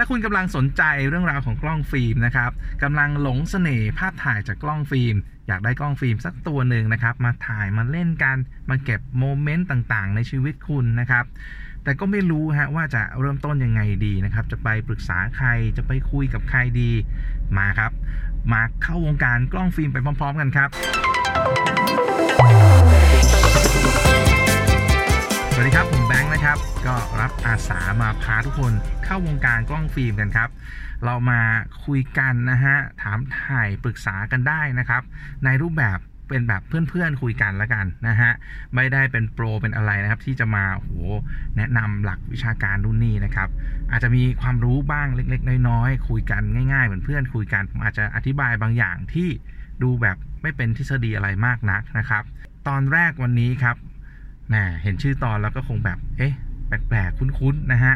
ถ้าคุณกำลังสนใจเรื่องราวของกล้องฟิล์มนะครับกำลังหลงเสน่ห์ภาพถ่ายจากกล้องฟิล์ม อยากได้กล้องฟิล์มสักตัวหนึ่งนะครับ มาถ่ายมาเล่นกัน มาเก็บโมเมนต์ต่างๆ ในชีวิตคุณนะครับ แต่ก็ไม่รู้ฮะว่าจะเริ่มต้นยังไงดีนะครับ จะไปปรึกษาใครจะไปคุยกับใครดีมาครับ มาเข้าวงการกล้องฟิล์มไปพร้อม ๆ กันครับสวัสดีครับผ นะครับ ก็รับอาสามาพาทุกคนเข้าวงการกล้องฟิล์มกันครับ เรามาคุยกันนะฮะ ถามถ่ายปรึกษากันได้นะครับ ในรูปแบบเป็นแบบเพื่อนๆคุยกันแล้วกันนะฮะ ไม่ได้เป็นโปรเป็นอะไรนะครับ ที่จะมาโหแนะนำหลักวิชาการรุ่นนี้นะครับ อาจจะมีความรู้บ้างเล็ก ๆ น้อยๆคุยกันง่ายๆเหมือนเพื่อนคุยกันผมอาจจะอธิบายบางอย่างที่ดูแบบไม่เป็นทฤษฎีอะไรมากนักนะครับ ตอนแรกวันนี้ครับ แหมเห็นชื่อตอนแล้วก็คงแบบ เอ๊ะ แปลกๆ คุ้นๆ นะฮะ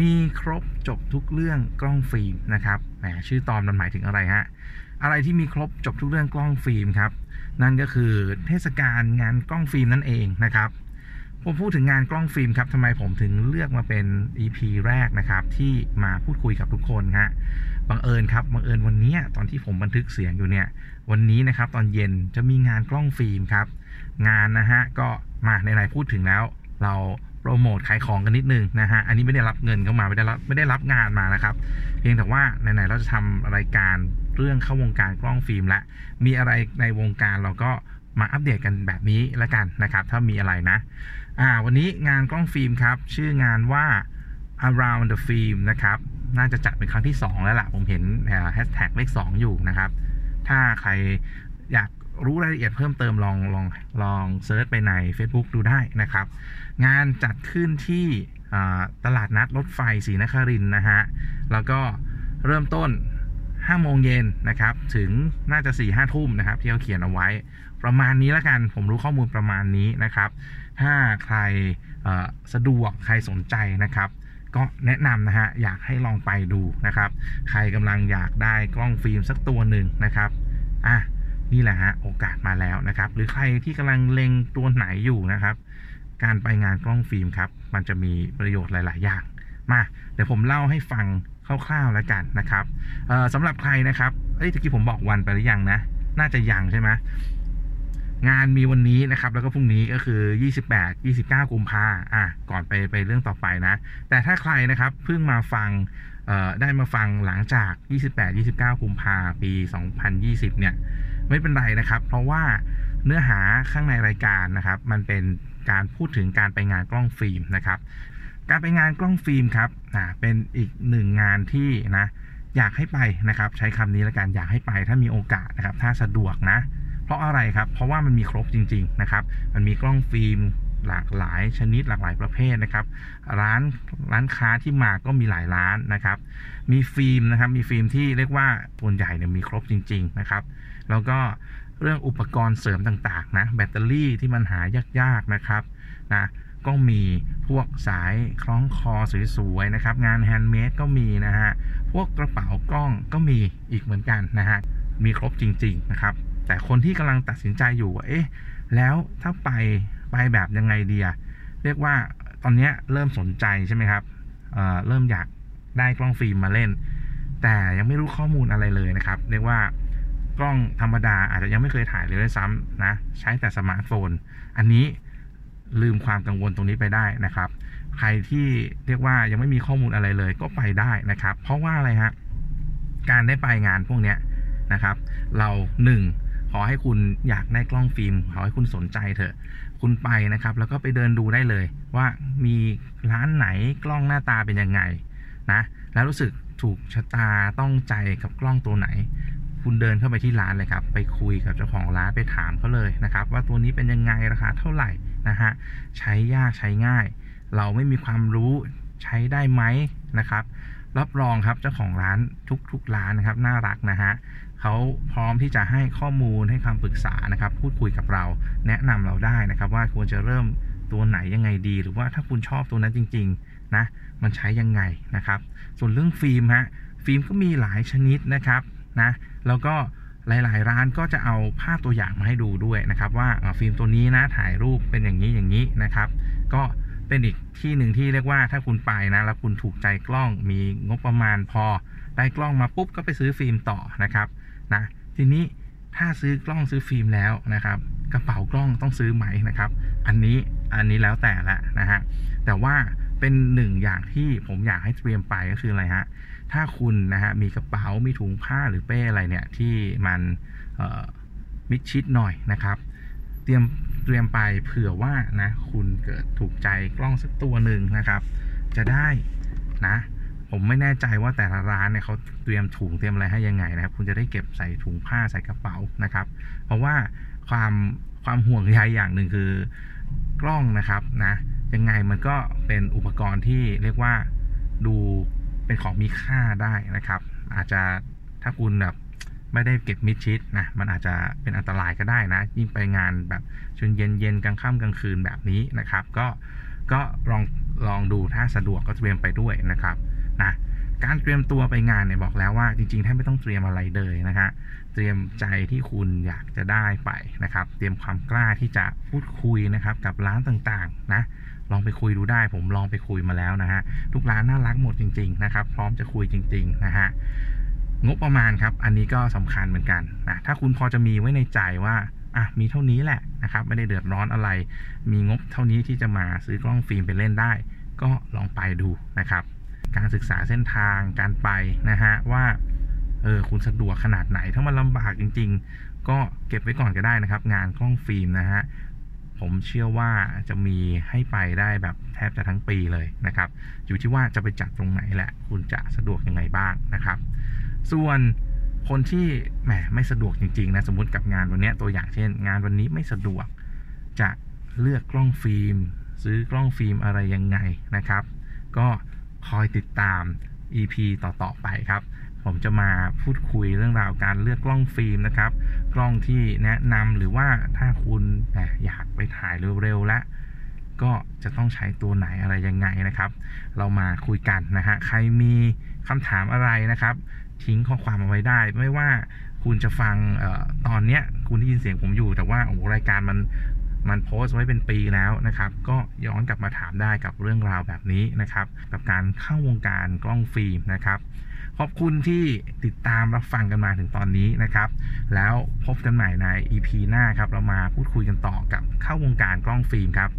มีครบจบทุกเรื่องกล้องฟิล์มนะครับแหมชื่อตอนมันหมายถึงอะไรฮะ อะไรที่มีครบจบทุกเรื่องกล้องฟิล์มครับ นั่นก็คือเทศกาลงานกล้องฟิล์มนั่นเองนะครับ ผมพูดถึงงานกล้องฟิล์มครับทำไมผมถึงเลือกมาเป็น EP แรกนะครับ ที่มาพูดคุยกับทุกคนฮะ บังเอิญครับบังเอิญวันนี้ตอนที่ผมบันทึกเสียงอยู่เนี่ย วันนี้นะครับตอนเย็นจะมีงานกล้องฟิล์มครับ งานนะฮะก็ มาในไหนๆพูดถึงแล้ว เราโปรโมทขายของกันนิดนึงนะฮะ อันนี้ไม่ได้รับเงินเข้ามาไม่ได้รับไม่ได้รับงานมานะครับ เพียงแต่ว่าไหนๆเราจะทำรายการเรื่องเข้าวงการกล้องฟิล์มและ มีอะไรในวงการเราก็มาอัปเดตกันแบบนี้ล้วกันนะครับ ถ้ามีอะไรนะ อ่า วันนี้งานกล้องฟิล์มครับ ชื่องานว่า around the film นะครับ น่าจะจัดเป็นครั้งที่ 2 แล้วล่ะ ผมเห็นแฮชแท็กเลข 2 อยู่นะครับ ถ้าใครอยาก รู้รายละเอียดเพิ่มเติมลองลองลองเซิร์ชไปใน Facebook ดูได้นะครับ งานจัดขึ้นที่ตลาดนัดรถไฟศรีนครินนะฮะ แล้วก็เริ่มต้น 5 โมงเย็นนะครับ ถึงน่าจะ 4 5 ทุ่มนะครับ ที่เขาเขียนเอาไว้ ประมาณนี้แล้วกัน ผมรู้ข้อมูลประมาณนี้นะครับ ถ้าใครสะดวกใครสนใจนะครับ ก็แนะนำนะฮะ อยากให้ลองไปดูนะครับ ใครกำลังอยากได้กล้องฟิล์มสักตัวหนึ่งนะครับ อะ นี่แหละฮะโอกาสมาแล้วนะครับ หรือใครที่กำลังเล็งตัวไหนอยู่นะครับ การไปงานกล้องฟิล์มครับ มันจะมีประโยชน์หลาย ๆ อย่าง มาเดี๋ยวผมเล่าให้ฟังคร่าวๆแล้วกันนะครับสำหรับใครนะครับเอ้ยตะกี้ผมบอกวันไปหรือยังนะ น่าจะยังใช่ไหมงานมีวันนี้นะครับ แล้วก็พรุ่งนี้ก็คือ 28 29 กุมภาอะก่อนไปไปเรื่องต่อไปนะ แต่ถ้าใครนะครับเพิ่งมาฟังได้มาฟังหลังจาก 28 29 กุมภาปี 2020 เนี่ย ไม่เป็นไรนะครับ เพราะว่าเนื้อหาข้างในรายการนะครับ มันเป็นการพูดถึงการไปงานกล้องฟิล์มนะครับ การไปงานกล้องฟิล์มครับเป็นอีกหนึ่งงานที่นะอยากให้ไปนะครับ ใช้คำนี้แล้วกันอยากให้ไปถ้ามีโอกาสนะครับ ถ้าสะดวกนะ เพราะอะไรครับ เพราะว่ามันมีครบจริง ๆนะครับ มันมีกล้องฟิล์มหลากหลายชนิดหลากหลายประเภทนะครับ ร้านร้านค้าที่มาก็มีหลายร้านนะครับ มีฟิล์มนะครับ มีฟิล์มที่เรียกว่าส่วนใหญ่เนี่ยมีครบจริง ๆ นะครับ แล้วก็เรื่องอุปกรณ์เสริมต่างๆนะแบตเตอรี่ที่มันหายากๆนะครับนะก็มีพวกสายคล้องคอสวยๆนะครับงาน handmade ก็มีนะฮะพวกกระเป๋ากล้องก็มีอีกเหมือนกันนะฮะมีครบจริง ๆนะครับ แต่คนที่กำลังตัดสินใจอยู่ว่าเอ๊ะแล้วถ้าไปไปแบบยังไงดีอะเรียกว่าตอนนี้เริ่มสนใจใช่ไหมครับเอ่อเริ่มอยากได้กล้องฟิล์มมาเล่น แต่ยังไม่รู้ข้อมูลอะไรเลยนะครับ เรียกว่า กล้องธรรมดาอาจจะยังไม่เคยถ่ายเลยด้วยซ้ำนะ ใช้แต่สมาร์ทโฟน อันนี้ลืมความกังวลตรงนี้ไปได้นะครับ ใครที่เรียกว่ายังไม่มีข้อมูลอะไรเลยก็ไปได้นะครับ เพราะว่าอะไรฮะการได้ไปงานพวกเนี้ยนะครับ เราหนึ่งขอให้คุณอยากได้กล้องฟิล์มขอให้คุณสนใจเถอะ คุณไปนะครับ แล้วก็ไปเดินดูได้เลย ว่ามีร้านไหนกล้องหน้าตาเป็นยังไงนะ แล้วรู้สึกถูกชะตาต้องใจกับกล้องตัวไหน คุณเดินเข้าไปที่ร้านเลยครับ ไปคุยกับเจ้าของร้านไปถามเขาเลยนะครับ ว่าตัวนี้เป็นยังไงราคาเท่าไหร่นะฮะใช้ยากใช้ง่าย เราไม่มีความรู้ใช้ได้ไหมนะครับ รับรองครับเจ้าของร้านทุกๆร้านนะครับ น่ารักนะฮะเขาพร้อมที่จะให้ข้อมูลให้คำปรึกษานะครับ พูดคุยกับเรา แนะนำเราได้นะครับ ว่าควรจะเริ่มตัวไหนยังไงดี หรือว่าถ้าคุณชอบตัวนั้นจริง ๆนะมันใช้ยังไงนะครับ ส่วนเรื่องฟิล์มฮะฟิล์มก็มีหลายชนิดนะครับ นะแล้วก็หลาย ๆ ร้านก็จะเอาภาพตัวอย่างมาให้ดูด้วยนะครับว่าอ่าฟิล์มตัวนี้นะถ่ายรูปเป็นอย่างนี้อย่างนี้นะครับ ก็เป็นอีกที่หนึ่งที่เรียกว่าถ้าคุณไปนะแล้วคุณถูกใจกล้องมีงบประมาณพอ ได้กล้องมาปุ๊บก็ไปซื้อฟิล์มต่อนะครับนะทีนี้ถ้าซื้อกล้องซื้อฟิล์มแล้วนะครับ กระเป๋ากล้องต้องซื้อไหมนะครับ อันนี้อันนี้แล้วแต่ละนะฮะแต่ว่า เป็นหนึ่งอย่างที่ผมอยากให้เตรียมไปก็คืออะไรฮะ ถ้าคุณนะฮะมีกระเป๋า มีถุงผ้าหรือเป้อะไรเนี่ยที่มันมิดชิดหน่อยนะครับ เตรียมเตรียมไปเผื่อว่านะคุณเกิดถูกใจกล้องสักตัวหนึ่งนะครับ จะได้นะผมไม่แน่ใจว่าแต่ละร้านเนี่ยเขาเตรียมถุงเตรียมอะไรให้ยังไงนะครับ คุณจะได้เก็บใส่ถุงผ้าใส่กระเป๋านะครับ เพราะว่าความความห่วงใยอย่างหนึ่งคือกล้องนะครับนะ ยังไงมันก็เป็นอุปกรณ์ที่เรียกว่าดูเป็นของมีค่าได้นะครับ อาจจะถ้าคุณแบบไม่ได้เก็บมิดชิดนะมันอาจจะเป็นอันตรายก็ได้นะ ยิ่งไปงานแบบช่วงเย็นเย็นกลางค่ำกลางคืนแบบนี้นะครับ ก็ก็ลองลองดูถ้าสะดวกก็เตรียมไปด้วยนะครับนะ การเตรียมตัวไปงานเนี่ยบอกแล้วว่าจริงๆแทบไม่ต้องเตรียมอะไรเลยนะฮะเตรียมใจที่คุณอยากจะได้ไปนะครับ เตรียมความกล้าที่จะพูดคุยนะครับกับร้านต่างๆนะลองไปคุยดูได้ผมลองไปคุยมาแล้วนะฮะทุกร้านน่ารักหมดจริง ๆ นะครับ พร้อมจะคุยจริง ๆ นะฮะงบประมาณครับ อันนี้ก็สำคัญเหมือนกันนะถ้าคุณพอจะมีไว้ในใจว่าอะมีเท่านี้แหละนะครับ ไม่ได้เดือดร้อนอะไร มีงบเท่านี้ที่จะมาซื้อกล้องฟิล์มไปเล่นได้ ก็ลองไปดูนะครับ การศึกษาเส้นทางการไปนะฮะว่าเออคุณสะดวกขนาดไหน ถ้ามันลำบากจริง ๆ ก็เก็บไว้ก่อนก็ได้นะครับ งานกล้องฟิล์มนะฮะผมเชื่อว่าจะมีให้ไปได้แบบแทบจะทั้งปีเลยนะครับ อยู่ที่ว่าจะไปจัดตรงไหนแหละ คุณจะสะดวกยังไงบ้างนะครับ ส่วนคนที่แหมไม่สะดวกจริงๆนะสมมติกับงานวันนี้ตัวอย่างเช่น งานวันนี้ไม่สะดวกจะเลือกกล้องฟิล์ม ซื้อกล้องฟิล์มอะไรยังไงนะครับ ก็ คอยติดตาม EP ต่อๆไปครับ ผมจะมาพูดคุยเรื่องราวการเลือกกล้องฟิล์มนะครับ กล้องที่แนะนำหรือว่าถ้าคุณอยากไปถ่ายเร็วๆแล้วก็จะต้องใช้ตัวไหนอะไรยังไงนะครับ เรามาคุยกันนะฮะ ใครมีคำถามอะไรนะครับ ทิ้งข้อความเอาไว้ได้ ไม่ว่าคุณจะฟังออตอนเนี้ยคุณได้ยินเสียงผมอยู่ แต่ว่าโอ้รายการมัน มันโพสต์ไว้เป็นปีแล้วนะครับ ก็ย้อนกลับมาถามได้กับเรื่องราวแบบนี้นะครับ กับการเข้าวงการกล้องฟิล์มนะครับ ขอบคุณที่ติดตามรับฟังกันมาถึงตอนนี้นะครับ แล้วพบกันใหม่ใน EP หน้าครับ เรามาพูดคุยกันต่อกับเข้าวงการกล้องฟิล์มครับ